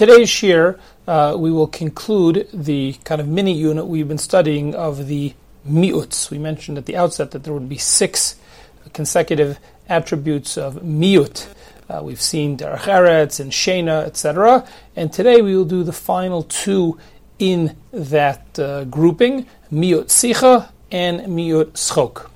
today's shiur, uh, we will conclude the kind of mini unit we've been studying of the miuts. We mentioned at the outset that there would be six consecutive attributes of miut. Uh, we've seen derech eretz and shena, etc. And today we will do the final two in that uh, grouping, miut sicha and miut schok.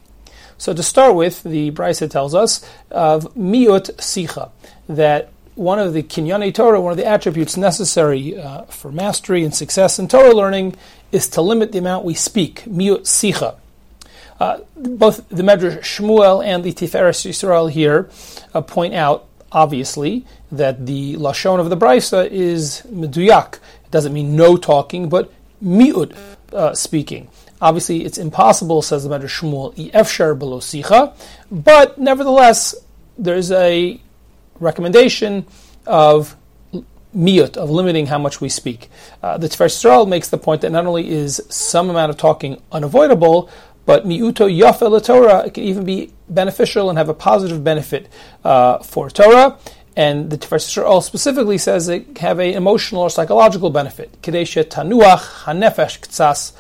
So to start with, the Brisa tells us of miut sicha, that one of the kinyane Torah, one of the attributes necessary uh, for mastery and success in Torah learning is to limit the amount we speak, miut sicha. Uh, both the Medrash Shmuel and the Tiferes Yisrael here uh, point out, obviously, that the lashon of the brisa is meduyak. It doesn't mean no talking, but miut uh, speaking. Obviously, it's impossible, says the Medrash Shmuel, efshar below sicha, but nevertheless, there's a recommendation of miut, of limiting how much we speak. Uh, the Tiferes Yisrael makes the point that not only is some amount of talking unavoidable, but miuto yafa Torah can even be beneficial and have a positive benefit uh, for Torah. And the Tiferes Yisrael specifically says it can have an emotional or psychological benefit. Kadesha tanuach hanefesh ktsas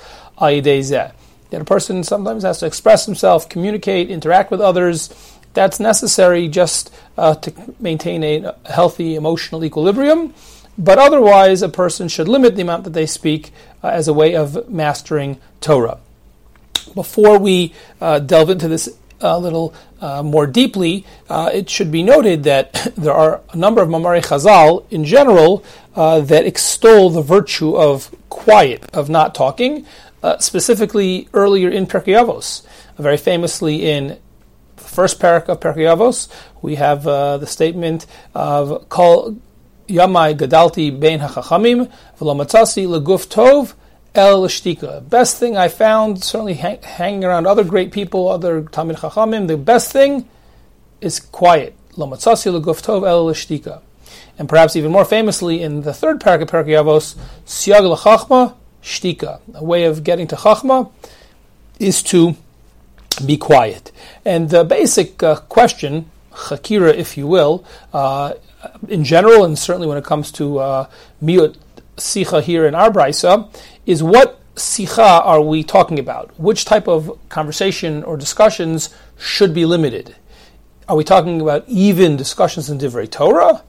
that a person sometimes has to express himself, communicate, interact with others. That's necessary just uh, to maintain a healthy emotional equilibrium. But otherwise, a person should limit the amount that they speak uh, as a way of mastering Torah. Before we uh, delve into this a little uh, more deeply, uh, it should be noted that there are a number of Mamari Chazal in general uh, that extol the virtue of quiet, of not talking, uh, specifically earlier in Pirkei Avos. Very famously in first parak of Pirkei Avos, we have uh, the statement of Kol Yamai Gadalti Bein HaChachamim V'lo Matzasi Leguf Tov El Shtika. Best thing I found, certainly hang, hanging around other great people, other Talmid Chachamim, the best thing is quiet. Lo Matzasi Leguf Tov El Shtika. And perhaps even more famously in the third parak of Pirkei Avos, Siag L'Chachma shtika. A way of getting to chachma is to be quiet. And the basic uh, question, chakira, if you will, uh, in general, and certainly when it comes to uh, miut sicha here in our brisa, is what sicha are we talking about? Which type of conversation or discussions should be limited? Are we talking about even discussions in Divrei Torah?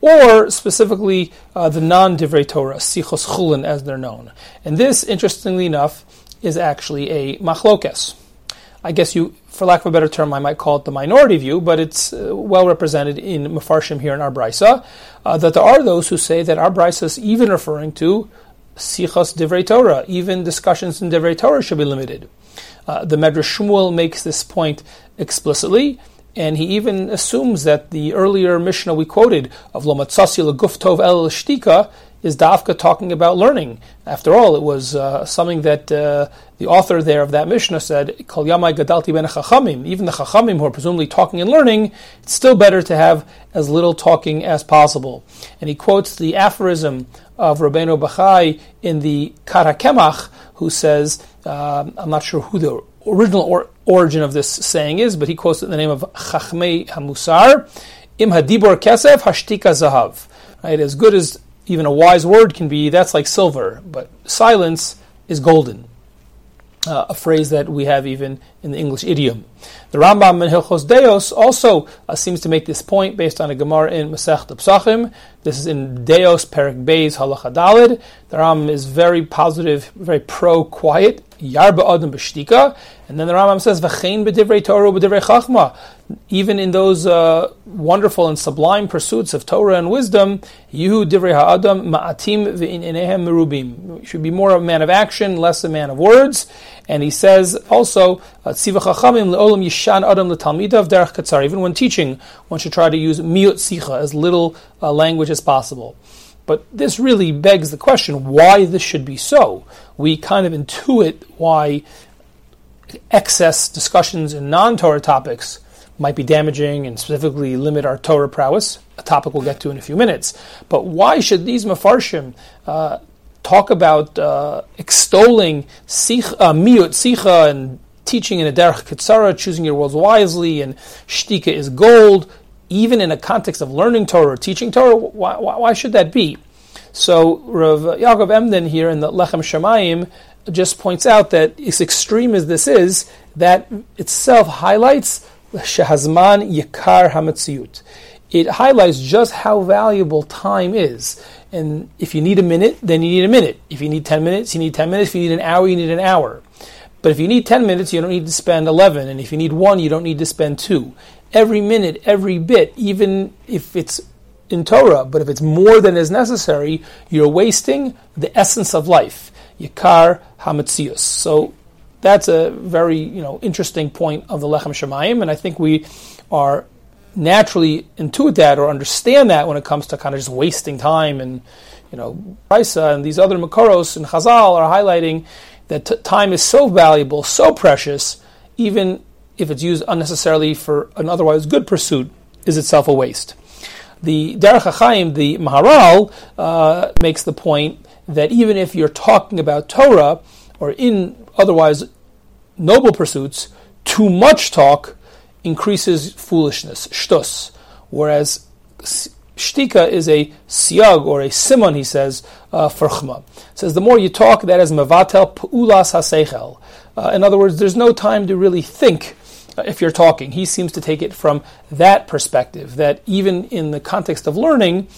or specifically uh, the non-divrei Torah, sichos chulin, as they're known. And this, interestingly enough, is actually a machlokes. I guess you, for lack of a better term, I might call it the minority view, but it's uh, well represented in Mefarshim here in our brisa, uh, that there are those who say that our is even referring to sichos divrei Torah, even discussions in divrei Torah should be limited. Uh, the Medrash Shmuel makes this point explicitly, and he even assumes that the earlier Mishnah we quoted of Lomatzasi Laguftov El Shtika is Dafka talking about learning. After all, it was uh, something that uh, the author there of that Mishnah said, Kol Yamai Gadalti Ben Chachamim. Even the Chachamim who are presumably talking and learning, it's still better to have as little talking as possible. And he quotes the aphorism of Rabbeinu Bachai in the Kad HaKemach, who says, uh, I'm not sure who the original or, origin of this saying is, but he quotes it in the name of Chachmei Hamusar, Im Hadibor Kesef Hashtika Zahav. Right, as good as even a wise word can be, that's like silver, but silence is golden. Uh, a phrase that we have even in the English idiom. The Rambam in Hilchos Deos also uh, seems to make this point based on a Gemara in Masech Psachim. This is in Deos Perik Beis Halacha Dalid. The Rambam is very positive, very pro-quiet, Yarba Adam B'Shtika, and then the Rambam says, "V'chein b'divrei Torah b'divrei Chachma." Even in those uh, wonderful and sublime pursuits of Torah and wisdom, Yehu divrei ha'adam ma'atim v'in merubim. Should be more of a man of action, less a man of words. And he says also, "Tziva chachamim le'olam yishan adam le'talmidav derech katzar." Even when teaching, one should try to use miut sicha, as little uh, language as possible. But this really begs the question why this should be so. We kind of intuit why excess discussions in non Torah topics might be damaging and specifically limit our Torah prowess, a topic we'll get to in a few minutes. But why should these mafarshim uh, talk about uh, extolling sich, uh, miut sicha and teaching in a derech kitzara, choosing your words wisely, and shtika is gold, even in a context of learning Torah or teaching Torah? Why, why, why should that be? So Rav Yaakov Emden here in the Lechem Shemayim just points out that as extreme as this is, that itself highlights Shehazman Yikar Hamatziyut. It highlights just how valuable time is. And if you need a minute, then you need a minute. If you need 10 minutes, you need 10 minutes. If you need an hour, you need an hour. But if you need 10 minutes, you don't need to spend 11. And if you need one, you don't need to spend two. Every minute, every bit, even if it's in Torah, but if it's more than is necessary, you're wasting the essence of life. Yikar Hametzius. So that's a very you know interesting point of the Lechem Shemayim, and I think we are naturally intuit that or understand that when it comes to kind of just wasting time and you know Raisa and these other Makoros and Chazal are highlighting that t- time is so valuable, so precious, even if it's used unnecessarily for an otherwise good pursuit, is itself a waste. The Derech HaChaim, the Maharal, uh, makes the point that even if you're talking about Torah or in otherwise noble pursuits, too much talk increases foolishness, shtus. Whereas shtika is a siag or a simon, he says, uh, for chma. Says the more you talk, that is mevatel pu'ulas haseichel. Uh, in other words, there's no time to really think if you're talking. He seems to take it from that perspective, that even in the context of learning,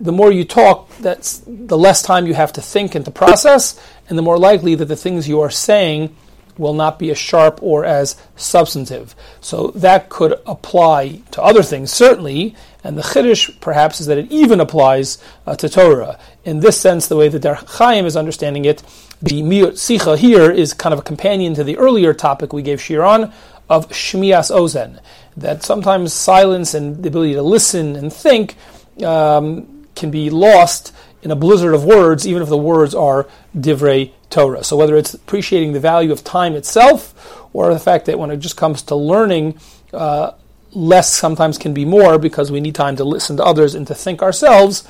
the more you talk, that's the less time you have to think and to process, and the more likely that the things you are saying will not be as sharp or as substantive. So that could apply to other things, certainly, and the Chiddush perhaps is that it even applies uh, to Torah. In this sense, the way that Der Chaim is understanding it, the Miut Sicha here is kind of a companion to the earlier topic we gave Shiur on of Shmias Ozen, that sometimes silence and the ability to listen and think um, can be lost in a blizzard of words, even if the words are divrei Torah. So whether it's appreciating the value of time itself, or the fact that when it just comes to learning, uh, less sometimes can be more because we need time to listen to others and to think ourselves.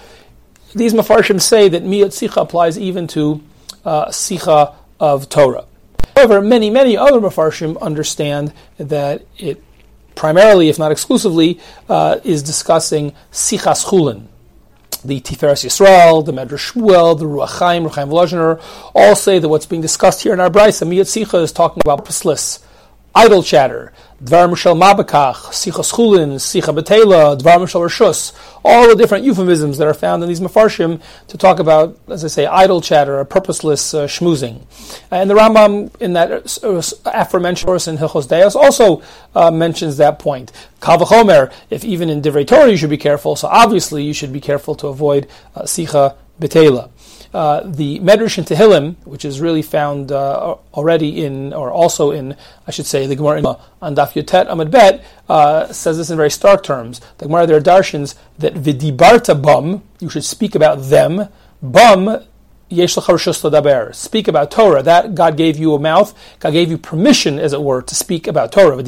These mafarshim say that miyat sicha applies even to uh, sicha of Torah. However, many, many other mafarshim understand that it primarily, if not exclusively, uh, is discussing sichas chulin, the Tiferes Yisrael, the Medrash Shmuel, the Ruach Chaim, Ruach Chaim Volozhiner, all say that what's being discussed here in our Brisa, Miyat Sicha, is talking about purposeless, idle chatter, Dvar Mishal Mabakach, Sicha Schulin, Sicha Betela, Dvar Mishal Rishus, all the different euphemisms that are found in these Mefarshim to talk about, as I say, idle chatter, or purposeless uh, schmoozing. And the Rambam, in that uh, aforementioned verse in Hilchos Deos, also uh, mentions that point. Kavachomer, if even in Divrei Torah you should be careful, so obviously you should be careful to avoid uh, Sicha Betela. Uh, the Medrash in Tehillim, which is really found uh, already in, or also in, I should say, the Gemara on Daf Yotet Amud Bet, uh, says this in very stark terms. The Gemara there are darshins that vidibarta bum, you should speak about them, bum Speak about Torah. That God gave you a mouth. God gave you permission, as it were, to speak about Torah. As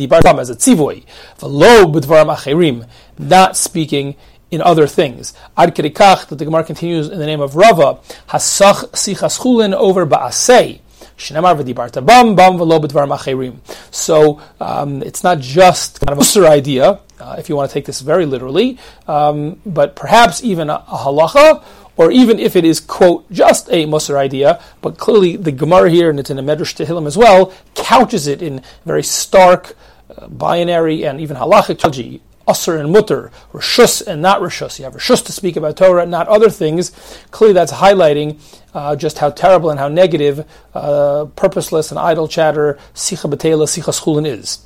a tzivoy. The lobudvaram achirim, not speaking in other things. Ad kedikach, that the Gemara continues in the name of Rava, hasach sichas chulin over ba'asei. So um, it's not just kind of a idea, uh, if you want to take this very literally, um, but perhaps even a, a, halacha, or even if it is quote just a musar idea, but clearly the Gemara here and it's in a Medrash Tehillim as well couches it in very stark, uh, binary and even halachic usr and mutter, rishus and not rishus. You have rishus to speak about Torah, not other things. Clearly, that's highlighting uh, just how terrible and how negative, uh, purposeless and idle chatter, sicha betela, sicha schulin is.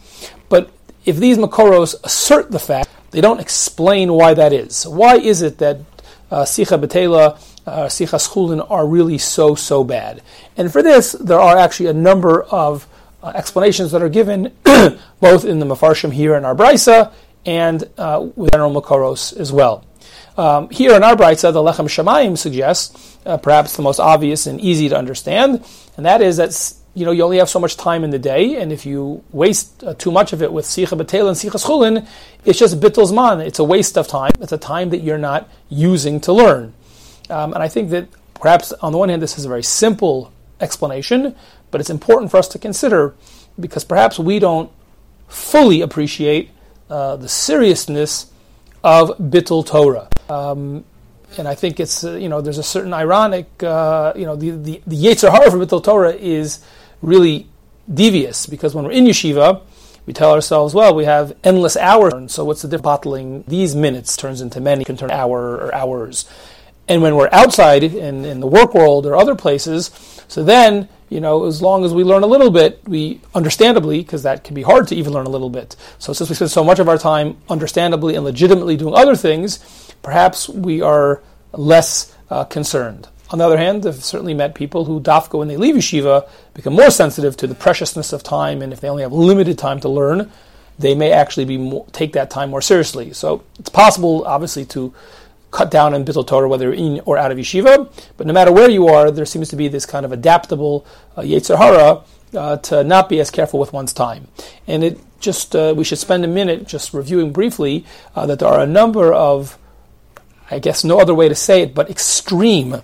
But if these makoros assert the fact, they don't explain why that is. Why is it that uh, sicha betela, uh, sicha schulin are really so, so bad? And for this, there are actually a number of uh, explanations that are given both in the Mefarshim here and our Brisa and uh, with general Makoros as well. Um, here in our Brisa, the Lechem Shemayim suggests, uh, perhaps the most obvious and easy to understand, and that is that you know you only have so much time in the day, and if you waste uh, too much of it with Sicha Betel and Sicha Schulin, it's just Bittul Zman. It's a waste of time. It's a time that you're not using to learn. Um, and I think that perhaps on the one hand, this is a very simple explanation, but it's important for us to consider because perhaps we don't fully appreciate uh, the seriousness of Bittul Torah. Um, and I think it's uh, you know there's a certain ironic uh, you know the the, the Yetzer Hara for Bittul Torah is really devious because when we're in yeshiva, we tell ourselves, well, we have endless hours. So what's the difference? Bottling these minutes turns into many, can turn hour or hours. And when we're outside in, in the work world or other places, so then, you know, as long as we learn a little bit, we understandably, because that can be hard to even learn a little bit. So since we spend so much of our time understandably and legitimately doing other things, perhaps we are less uh, concerned. On the other hand, I've certainly met people who dafka when they leave yeshiva become more sensitive to the preciousness of time, and if they only have limited time to learn, they may actually be more, take that time more seriously. So it's possible, obviously, to cut down on bittul Torah, whether in or out of yeshiva. But no matter where you are, there seems to be this kind of adaptable uh, Yetzer Hara uh, to not be as careful with one's time. And it just uh, we should spend a minute just reviewing briefly uh, that there are a number of, I guess, no other way to say it, but extreme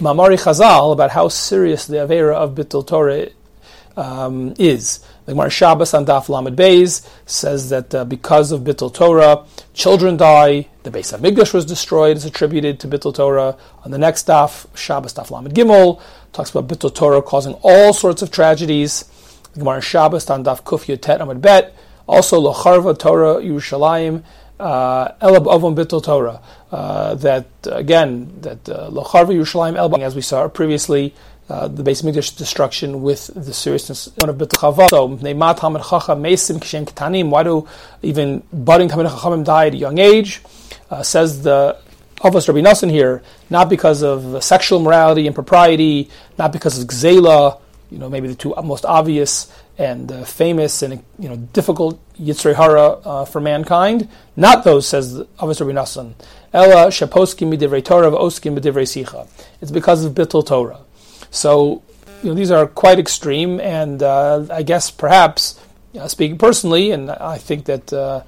Mamari Chazal about how serious the Avera of Bittul Torah um, is. The Gemara Shabbos on Daf Lamed Beis says that uh, because of Bittul Torah, children die. The Beis Hamikdash was destroyed. It's attributed to Bittul Torah. On the next Daf, Shabbos Daf Lamed Gimel talks about Bittul Torah causing all sorts of tragedies. The Gemara Shabbos on Daf Kuf Yotet Amud Bet also Locharva Torah Yerushalayim uh, Elab Avon Bittul Torah. Uh, that again, that uh, Yerushalayim Elab, as we saw previously, uh, the Beis Mikdash destruction with the seriousness of Bittul Chava. So Neimat Hamid Chacham Mesim Kishem Ketanim. Why do even budding Tamid Chachamim die at a young age? Uh, says the Avos Rabbi Nassan here, not because of sexual morality and propriety, not because of Gzela, you know, maybe the two most obvious and uh, famous and you know difficult yitzrei hara uh, for mankind. Not those, says Avos Rabbi Nassan. Ella shaposkim midivrei Torah oskim midivrei sicha. It's because of bittul Torah. So you know these are quite extreme, and uh, I guess perhaps uh, speaking personally, and I think that. Uh,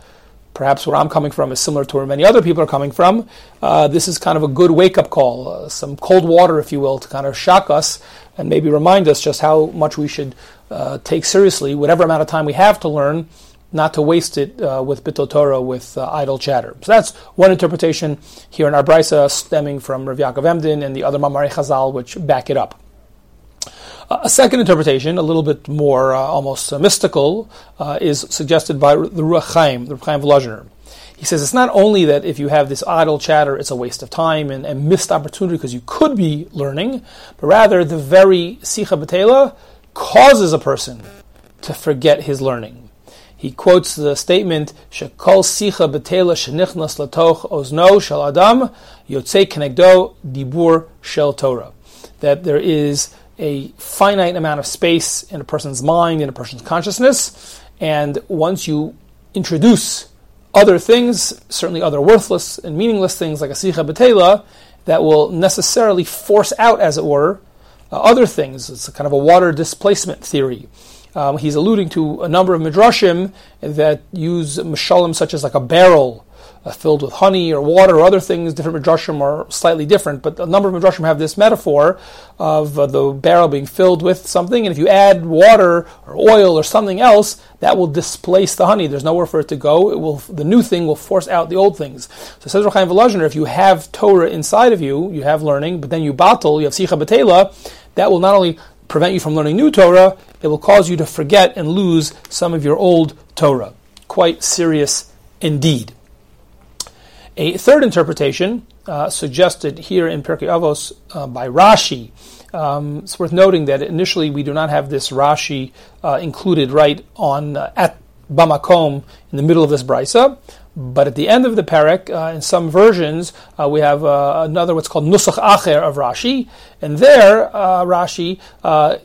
perhaps where I'm coming from is similar to where many other people are coming from. Uh, this is kind of a good wake up call, some cold water, if you will, to kind of shock us and maybe remind us just how much we should uh, take seriously whatever amount of time we have to learn, not to waste it uh, with Bittul Torah with uh, idle chatter. So that's one interpretation here in our stemming from Rav Yaakov Emden and the other Mamari Chazal, which back it up. Uh, a second interpretation, a little bit more uh, almost mystical, is suggested by the Ruach Chaim, the Ruach Chaim Volozhiner. He says it's not only that if you have this idle chatter, it's a waste of time and, and missed opportunity because you could be learning, but rather the very Sicha Batela causes a person to forget his learning. He quotes the statement, "Shekol sicha betela shenichnas latoch ozno shel adam yotzei kenegdo dibur shel Torah." That there is a finite amount of space in a person's mind, in a person's consciousness, and once you introduce other things, certainly other worthless and meaningless things like a sicha betela, that will necessarily force out, as it were, uh, other things. It's kind of a water displacement theory. Um, he's alluding to a number of midrashim that use mashalim such as like a barrel filled with honey or water or other things. Different midrashim are slightly different, but a number of midrashim have this metaphor of uh, the barrel being filled with something, and if you add water or oil or something else, that will displace the honey. There's nowhere for it to go. It will the new thing will force out the old things. So says Reb Chaim Volozhiner, if you have Torah inside of you, you have learning, but then you battle, you have sicha betela, that will not only prevent you from learning new Torah, it will cause you to forget and lose some of your old Torah. Quite serious indeed. A third interpretation, uh, suggested here in Pirkei Avos uh, by Rashi, um, it's worth noting that initially we do not have this Rashi uh, included right on uh, at Bamakom in the middle of this brisa, but at the end of the parak, uh, in some versions, uh, we have another what's called nusach acher of Rashi, and there Rashi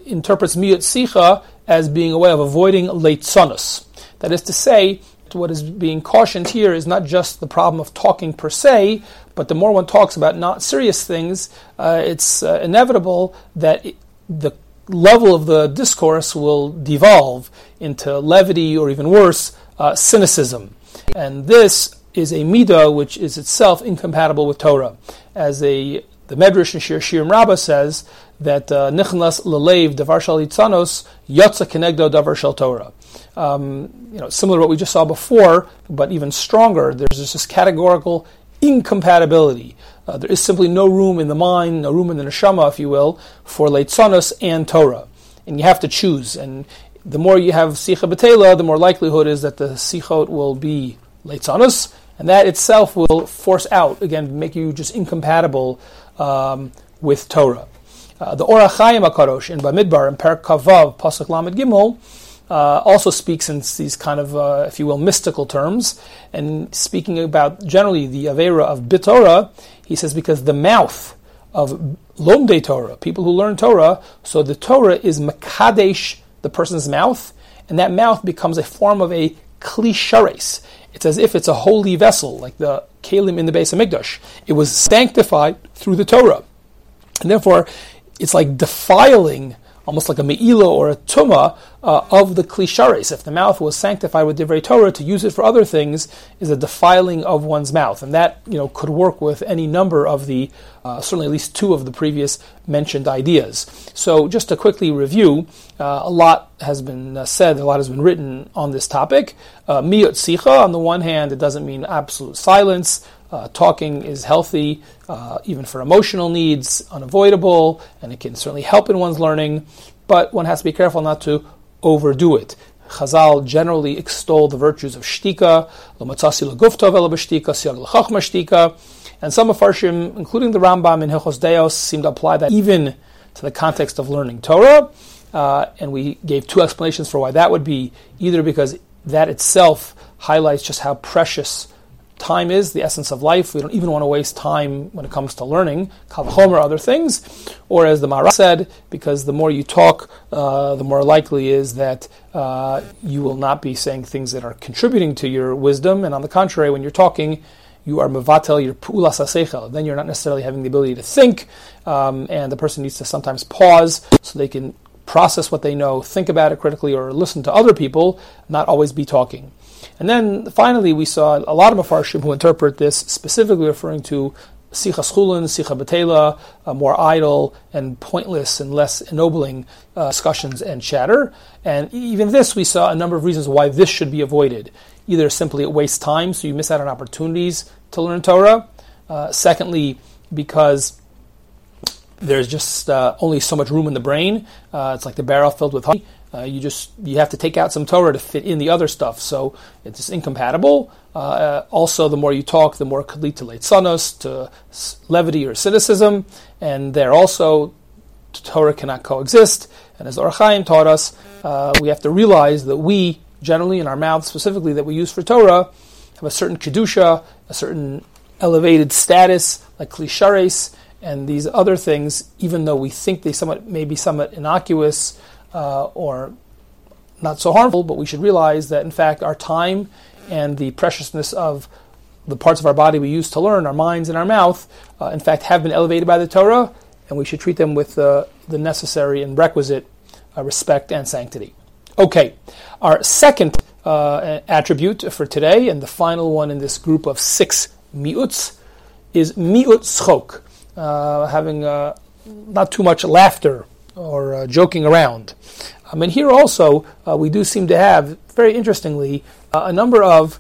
interprets miyut sicha as being a way of avoiding leitzonus. That is to say, what is being cautioned here is not just the problem of talking per se, but the more one talks about not serious things, uh, it's uh, inevitable that it, the level of the discourse will devolve into levity or even worse, uh, cynicism. And this is a midah which is itself incompatible with Torah. As a the Medrash in Shir Shirim Rabbah says that uh, nichnas lelev davar yitzanos yotza kenegdo davar shal Torah um, you know, similar to what we just saw before, but even stronger. There's this categorical incompatibility. Uh, there is simply no room in the mind, no room in the neshama, if you will, for leitzonos and Torah. And you have to choose. And the more you have sicha betela, the more likelihood is that the sichot will be leitzonos, and that itself will force out, again, make you just incompatible um, with Torah. Uh, the Or HaChaim HaKadosh in Bamidbar, in Perak Kavav, Pasuk Lamed Gimel, uh, also speaks in these kind of, uh, if you will, mystical terms, and speaking about generally the Avera of Bitorah, he says because the mouth of Lomde Torah, people who learn Torah, so the Torah is Makadesh, the person's mouth, and that mouth becomes a form of a klishares. It's as if it's a holy vessel, like the kalim in the base of Mikdash. It was sanctified through the Torah. And therefore, it's like defiling, almost like a me'ila or a tuma uh, of the klishares. If the mouth was sanctified with divrei Torah, to use it for other things is a defiling of one's mouth, and that you know could work with any number of the, uh, certainly at least two of the previous mentioned ideas. So just to quickly review, uh, a lot has been uh, said, a lot has been written on this topic. Uh, Miyot sicha, on the one hand, it doesn't mean absolute silence. Uh, talking is healthy, uh, even for emotional needs, unavoidable, and it can certainly help in one's learning, but one has to be careful not to overdo it. Chazal generally extol the virtues of shtika, siyag and some of Farshim, including the Rambam in Hilchos Deos, seem to apply that even to the context of learning Torah, uh, and we gave two explanations for why that would be, either because that itself highlights just how precious time is the essence of life. We don't even want to waste time when it comes to learning, kavachom or other things. Or as the Mara said, because the more you talk, uh, the more likely is that uh, you will not be saying things that are contributing to your wisdom. And on the contrary, when you're talking, you are mevatel your pu'ulas asechel. Then you're not necessarily having the ability to think, um, and the person needs to sometimes pause so they can process what they know, think about it critically, or listen to other people, not always be talking. And then finally, we saw a lot of Mefarshim who interpret this specifically referring to Sicha Schulin, Sicha Betela, uh, more idle and pointless and less ennobling uh, discussions and chatter. And even this, we saw a number of reasons why this should be avoided. Either simply it wastes time, so you miss out on opportunities to learn Torah. Uh, secondly, because there's just uh, only so much room in the brain. Uh, it's like the barrel filled with honey. Uh, you just you have to take out some Torah to fit in the other stuff, so it's incompatible. Uh, uh, also, the more you talk, the more it could lead to leitzanos, to levity or cynicism, and there also Torah cannot coexist. And as Or HaChaim taught us, uh, we have to realize that we generally in our mouths, specifically that we use for Torah, have a certain kedusha, a certain elevated status, like klishares, and these other things, even though we think they somewhat may be somewhat innocuous uh, or not so harmful, but we should realize that in fact our time and the preciousness of the parts of our body we use to learn, our minds and our mouth, uh, in fact have been elevated by the Torah, and we should treat them with uh, the necessary and requisite uh, respect and sanctity. Okay, our second uh, attribute for today, and the final one in this group of six mi'uts, is mi'ut schok, uh, having not too much laughter or uh, joking around. Um, and here also, uh, we do seem to have, very interestingly, uh, a number of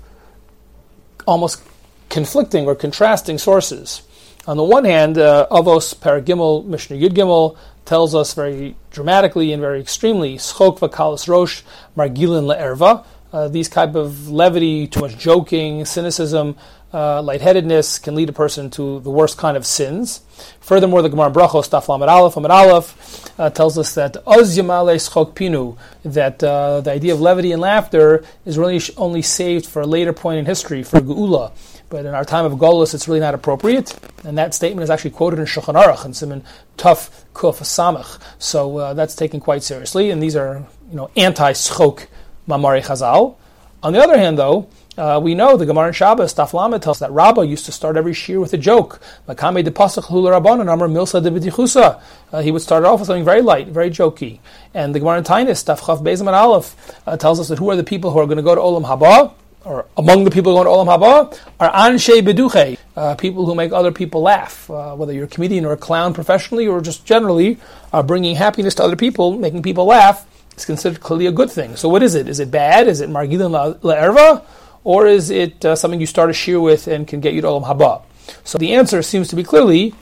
almost conflicting or contrasting sources. On the one hand, uh, Avos Paragimel, Mishnah Yud Gimel, tells us very dramatically and very extremely, Schok v'kalas rosh margilin le'erva, uh, these type of levity, too much joking, cynicism, uh, lightheadedness can lead a person to the worst kind of sins. Furthermore, the Gemara Brachos, Taf Lamed Aleph, Lamed Aleph, uh, tells us that Oz Yamale Schok Pinu, that uh, the idea of levity and laughter is really only saved for a later point in history, for Geula. But in our time of Golus, it's really not appropriate. And that statement is actually quoted in Shulchan Aruch and Simon Tuf Kuf Samach. So uh, that's taken quite seriously. And these are, you know, anti-schok Mamari Chazal. On the other hand, though, uh, we know the Gemara in Shabbos, Taflama tells that Rabbah used to start every shiur with a joke. Makame de amar milsa de. Uh, he would start off with something very light, very jokey. And the Gemara in Tainis, Tafchav Bezim and Aleph, uh, tells us that who are the people who are going to go to Olam Haba, or among the people going to Olam Haba, are anshe beduche, uh, people who make other people laugh. Uh, whether you're a comedian or a clown professionally, or just generally bringing happiness to other people, making people laugh, is considered clearly a good thing. So what is it? Is it bad? Is it margilin la'erva? Or is it uh, something you start a shiur with and can get you to Olam Haba? So the answer seems to be clearly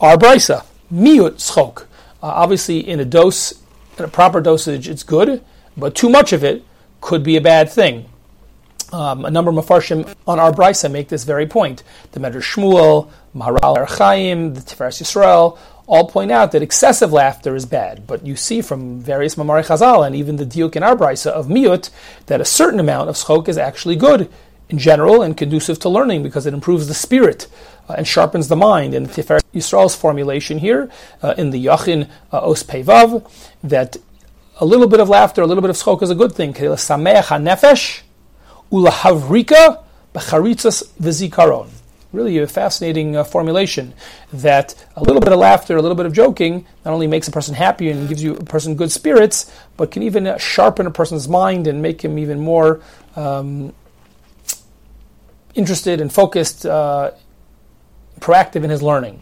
our miut schok. Uh, obviously, in a dose, in a proper dosage, it's good, but too much of it could be a bad thing. Um, a number of mafarshim on our make this very point. The Medrash Shmuel, Maharal Chaim, the Tiferes Yisrael, all point out that excessive laughter is bad. But you see from various Mamari Chazal and even the diuk in our brisa of miut that a certain amount of schok is actually good in general and conducive to learning because it improves the spirit uh, and sharpens the mind. And Tiferes Yisrael's formulation here uh, in the Yachin uh, Os Pevav that a little bit of laughter, a little bit of schok is a good thing. Sameach nefesh ulahavrika b'charitzas v'zikaron really a fascinating uh, formulation that a little bit of laughter, a little bit of joking, not only makes a person happy and gives you a person good spirits, but can even uh, sharpen a person's mind and make him even more um, interested and focused, uh, proactive in his learning.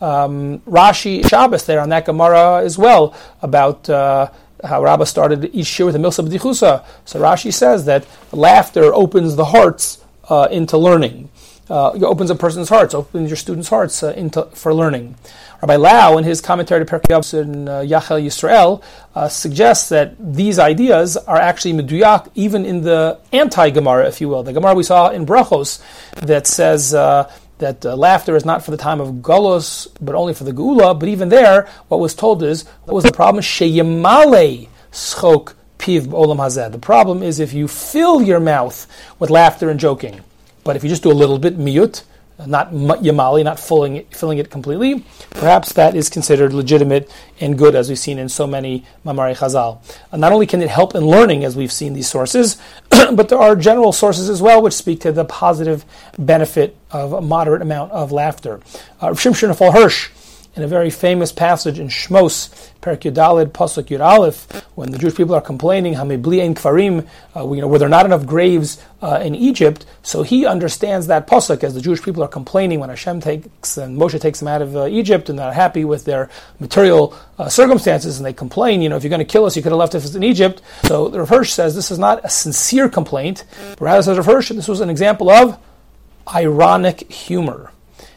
Um, Rashi Shabbos there on that Gemara as well about uh, how Rabbah started each year with a milsa b'dichusa. So Rashi says that laughter opens the hearts uh, into learning uh, opens a person's hearts, opens your students' hearts uh, into, for learning. Rabbi Lau, in his commentary to Pirkei Avos in uh, Yachel Yisrael, uh, suggests that these ideas are actually meduyak even in the anti-Gemara, if you will. The Gemara we saw in Brachos that says uh, that uh, laughter is not for the time of Golos, but only for the Geula. But even there, what was told is, what was the problem? Sheyemale schok piv olam hazeh. The problem is if you fill your mouth with laughter and joking. But if you just do a little bit miyut, not yamali, not filling it, filling it completely, perhaps that is considered legitimate and good, as we've seen in so many Mamari Chazal. And not only can it help in learning, as we've seen these sources, but there are general sources as well which speak to the positive benefit of a moderate amount of laughter. Uh, Shimshon Hirsch in a very famous passage in Shmos, Perak Yudalid, Pasuk Yud Aleph, when the Jewish people are complaining, Hamibli Ein Kfarim, uh, you know, where there are not enough graves uh, in Egypt. So he understands that Pasuk as the Jewish people are complaining when Hashem takes and Moshe takes them out of uh, Egypt and they're happy with their material uh, circumstances and they complain, you know, if you're going to kill us, you could have left us in Egypt. So the Rav Hirsch says this is not a sincere complaint, but rather says Rav Hirsch, this was an example of ironic humor.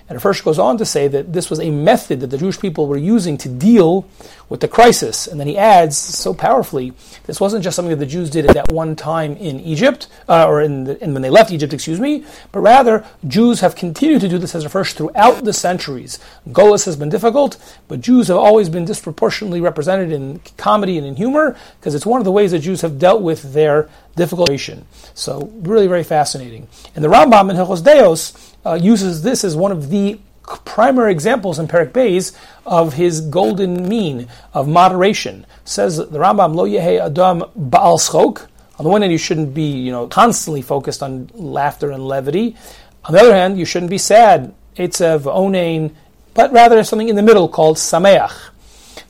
And first goes on to say that this was a method that the Jewish people were using to deal with the crisis. And then he adds so powerfully, this wasn't just something that the Jews did at that one time in Egypt, uh, or in, the, in, when they left Egypt, excuse me, but rather Jews have continued to do this as a first throughout the centuries. Golas has been difficult, but Jews have always been disproportionately represented in comedy and in humor because it's one of the ways that Jews have dealt with their difficult. So really very fascinating. And the Rambam in Hilchos Deos uh, uses this as one of the primary examples in Perik Beis of his golden mean of moderation. Says the Rambam, Lo Yehe Adam Baal Schok. On the one hand, you shouldn't be, you know, constantly focused on laughter and levity. On the other hand, you shouldn't be sad, Eitzev, Onain, but rather something in the middle called Sameach.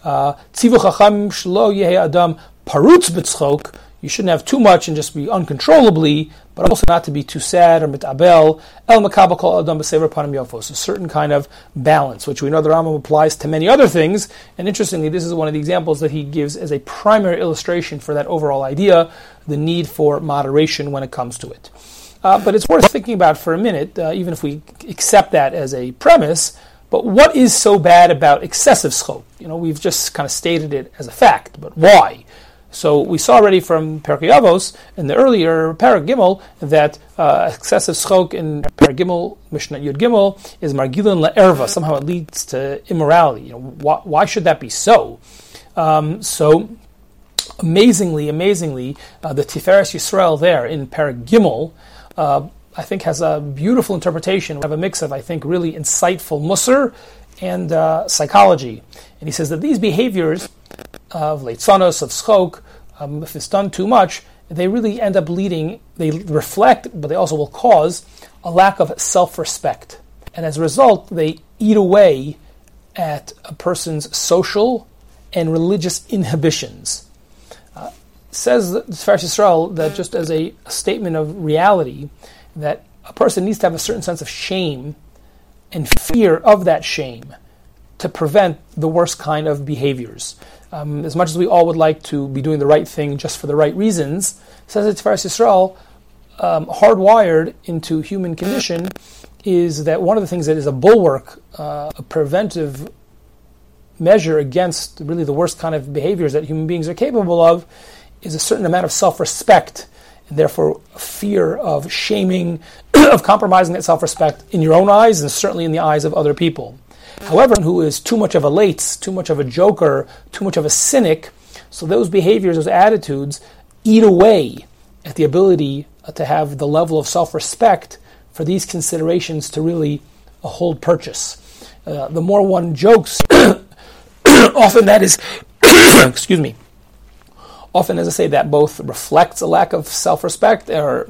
Uh, Tzivu Chacham Shlo Yehe Adam Parutz B'tzchok you shouldn't have too much and just be uncontrollably, but also not to be too sad or mitabel. El makabel kol adam b'sever panim yofos. A certain kind of balance, which we know the Rambam applies to many other things. And interestingly, this is one of the examples that he gives as a primary illustration for that overall idea, the need for moderation when it comes to it. Uh, but it's worth thinking about for a minute, uh, even if we accept that as a premise. But what is so bad about excessive schok? You know, we've just kind of stated it as a fact, but why? So we saw already from Pirkei Avos in the earlier Parak Gimel that uh, excessive schok in Parak Gimel, Mishnah Yud Gimel, is margilin la'erva. Somehow it leads to immorality. You know, why, why should that be so? Um, so amazingly, amazingly, uh, the Tiferes Yisrael there in Parak Gimel, uh, I think has a beautiful interpretation. We have a mix of, I think, really insightful musr and uh, psychology. And he says that these behaviors of leitzanos, of schok, um, if it's done too much, they really end up leading, they reflect, but they also will cause a lack of self respect. And as a result, they eat away at a person's social and religious inhibitions. Uh, says Tiferes Yisrael that just as a statement of reality, that a person needs to have a certain sense of shame and fear of that shame to prevent the worst kind of behaviors. Um, as much as we all would like to be doing the right thing just for the right reasons, says it's Tiferes Yisrael, um, hardwired into human condition is that one of the things that is a bulwark, uh, a preventive measure against really the worst kind of behaviors that human beings are capable of, is a certain amount of self respect and therefore fear of shaming, of compromising that self respect in your own eyes and certainly in the eyes of other people. However, who is too much of a late, too much of a joker, too much of a cynic, so those behaviors, those attitudes eat away at the ability to have the level of self respect for these considerations to really hold purchase. Uh, the more one jokes, often that is, excuse me, often, as I say, that both reflects a lack of self respect, or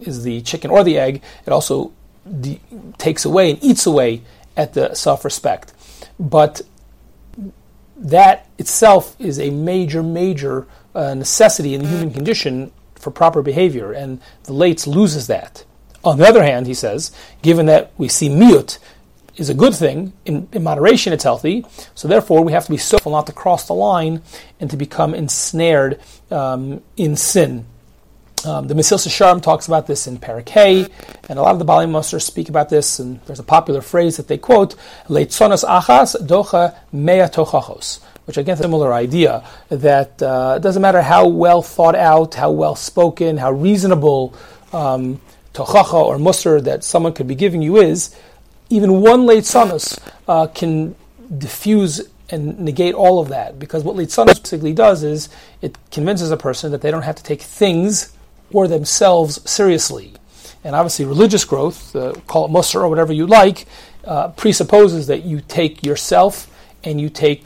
is the chicken or the egg, it also de- takes away and eats away at the self respect. But that itself is a major, major uh, necessity in the human condition for proper behavior, and the lates loses that. On the other hand, he says, given that we see miut is a good thing, in, in moderation it's healthy, so therefore we have to be careful not to cross the line and to become ensnared um, in sin. Um, the Mesilas Yesharim talks about this in Parak and a lot of the Bali Moser speak about this, and there's a popular phrase that they quote, Leitzonos achas docha mea tochachos, which again is a similar idea, that uh, it doesn't matter how well thought out, how well spoken, how reasonable um, tochacha or musr that someone could be giving you is, even one leitzonos uh, can diffuse and negate all of that, because what leitzonos basically does is it convinces a person that they don't have to take things or themselves seriously. And obviously, religious growth, uh, call it Musar or whatever you like, uh, presupposes that you take yourself and you take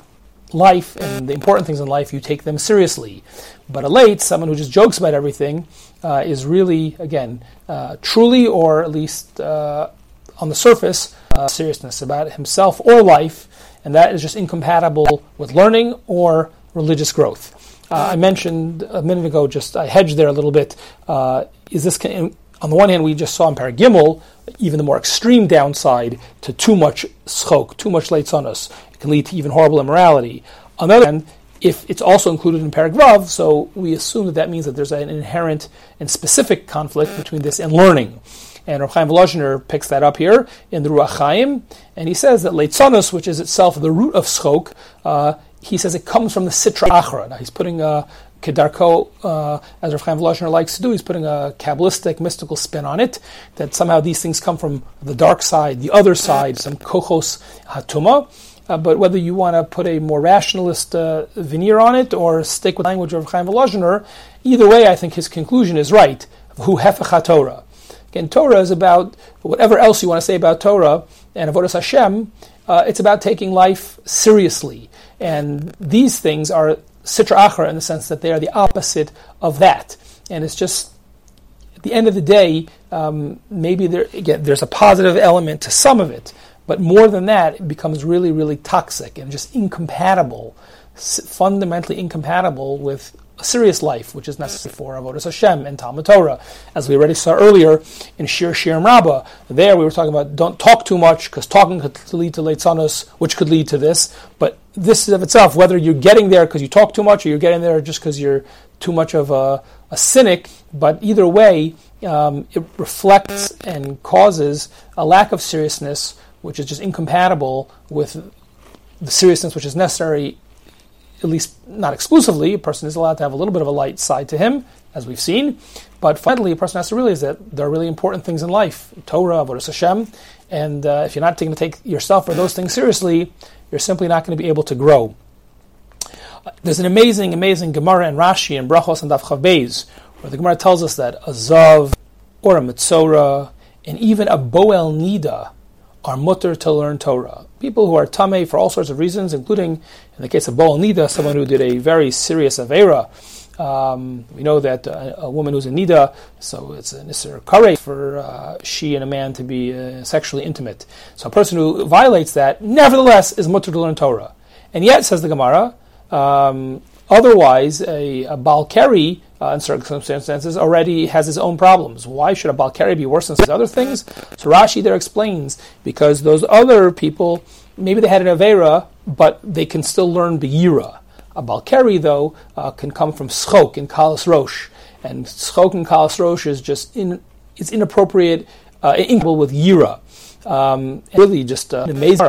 life and the important things in life, you take them seriously. But a late, someone who just jokes about everything, uh, is really, again, uh, truly or at least uh, on the surface, uh, seriousness about himself or life, and that is just incompatible with learning or religious growth. Uh, I mentioned a minute ago, just I hedged there a little bit. Uh, is this on the one hand, we just saw in Paragimel even the more extreme downside to too much schok, too much leitzonos. It can lead to even horrible immorality. On the other hand, if it's also included in Paragvav, so we assume that that means that there's an inherent and specific conflict between this and learning. And Rav Chaim picks that up here in the Ruach Chaim, and he says that leitzonos, which is itself the root of schok, uh, he says it comes from the Sitra Achra. Now he's putting a Kedarko, uh, as Rav Chaim Volozhiner likes to do, he's putting a Kabbalistic, mystical spin on it, that somehow these things come from the dark side, the other side, some Kochos Hatuma. Uh, but whether you want to put a more rationalist uh, veneer on it or stick with the language of Chaim Volozhiner, either way, I think his conclusion is right. Hu hefecha Torah. Again, Torah is about whatever else you want to say about Torah and Avodas Hashem. Uh, it's about taking life seriously. And these things are sitra achra in the sense that they are the opposite of that. And it's just, at the end of the day, um, maybe there, again, there's a positive element to some of it, but more than that, it becomes really, really toxic and just incompatible, fundamentally incompatible with serious life, which is necessary for Avodah Hashem and Talmud Torah. As we already saw earlier in Shir Shirim Rabbah, there we were talking about don't talk too much because talking could lead to Leitzanos, which could lead to this. But this of itself, whether you're getting there because you talk too much or you're getting there just because you're too much of a, a cynic, but either way, um, it reflects and causes a lack of seriousness, which is just incompatible with the seriousness which is necessary at least not exclusively, a person is allowed to have a little bit of a light side to him, as we've seen. But finally, a person has to realize that there are really important things in life Torah, Avodah Hashem, and uh, if you're not taking to take yourself or those things seriously, you're simply not going to be able to grow. there's an amazing, amazing Gemara and Rashi and Brachos and Daf Beis, where the Gemara tells us that a Zav or a Mitzora and even a Boel Nida are mutter to learn Torah. People who are tame for all sorts of reasons, including in the case of Baal Nida, someone who did a very serious avera. Um, we know that a, a, woman who's a nida, so it's an isser kare for uh, she and a man to be uh, sexually intimate. So a person who violates that, nevertheless, is mutter to learn Torah. And yet, says the Gemara, um, otherwise, a, a Balkari uh, in certain circumstances, already has his own problems. Why should a Balkari be worse than these other things? So Rashi there explains because those other people, maybe they had an Avera, but they can still learn Be'ira. A Balkari, though, uh, can come from Schok in Kalas Rosh. And Schok in Kalas Rosh is just in, it's inappropriate, uh, with Yira. Um, really, just uh, an amazing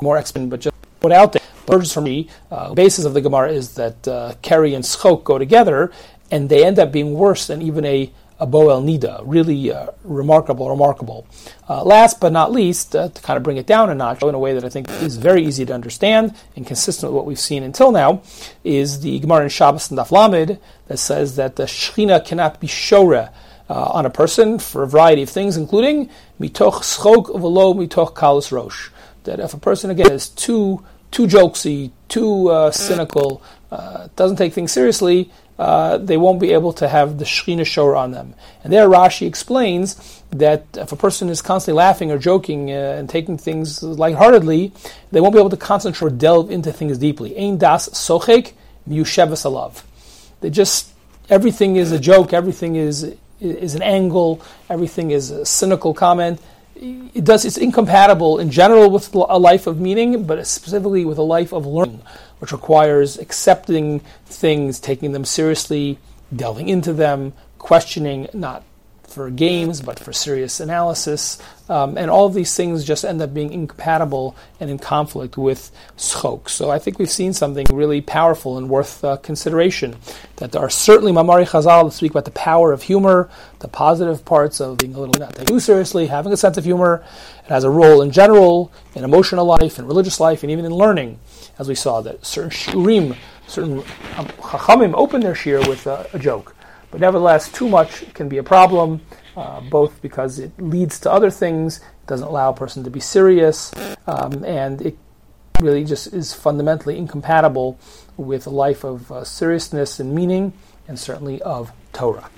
more expert, but just put out there. Emerges for me. Uh, basis of the Gemara is that uh, and Schok go together, and they end up being worse than even a a Boel Nida. Really uh, remarkable, remarkable. Uh, last but not least, uh, to kind of bring it down a notch in a way that I think is very easy to understand and consistent with what we've seen until now, is the Gemara in Shabbos and Daf that says that the Shechina cannot be Shora. Uh, on a person for a variety of things, including mitoch schok v'lo mitoch kalos rosh. That if a person again is too too jokesy, too uh, cynical, uh, doesn't take things seriously, uh, they won't be able to have the Shechina Shor on them. And there Rashi explains that if a person is constantly laughing or joking uh, and taking things lightheartedly, they won't be able to concentrate or delve into things deeply. Ein das sochek miyushevas alav. They just, everything is a joke, everything is, is an angle, everything is a cynical comment it does it's incompatible in general with a life of meaning, but specifically with a life of learning which requires accepting things, taking them seriously, delving into them, questioning not for games but for serious analysis. Um, and all of these things just end up being incompatible and in conflict with schok. So I think we've seen something really powerful and worth uh, consideration. That there are certainly Maamarei Chazal that speak about the power of humor, the positive parts of being a little not taken seriously, having a sense of humor. It has a role in general, in emotional life, in religious life, and even in learning as we saw that certain shiurim, certain um, chachamim open their shiur with a, a, joke. But nevertheless, too much can be a problem, uh, both because it leads to other things, doesn't allow a person to be serious, um, and it really just is fundamentally incompatible with a life of uh, seriousness and meaning, and certainly of Torah.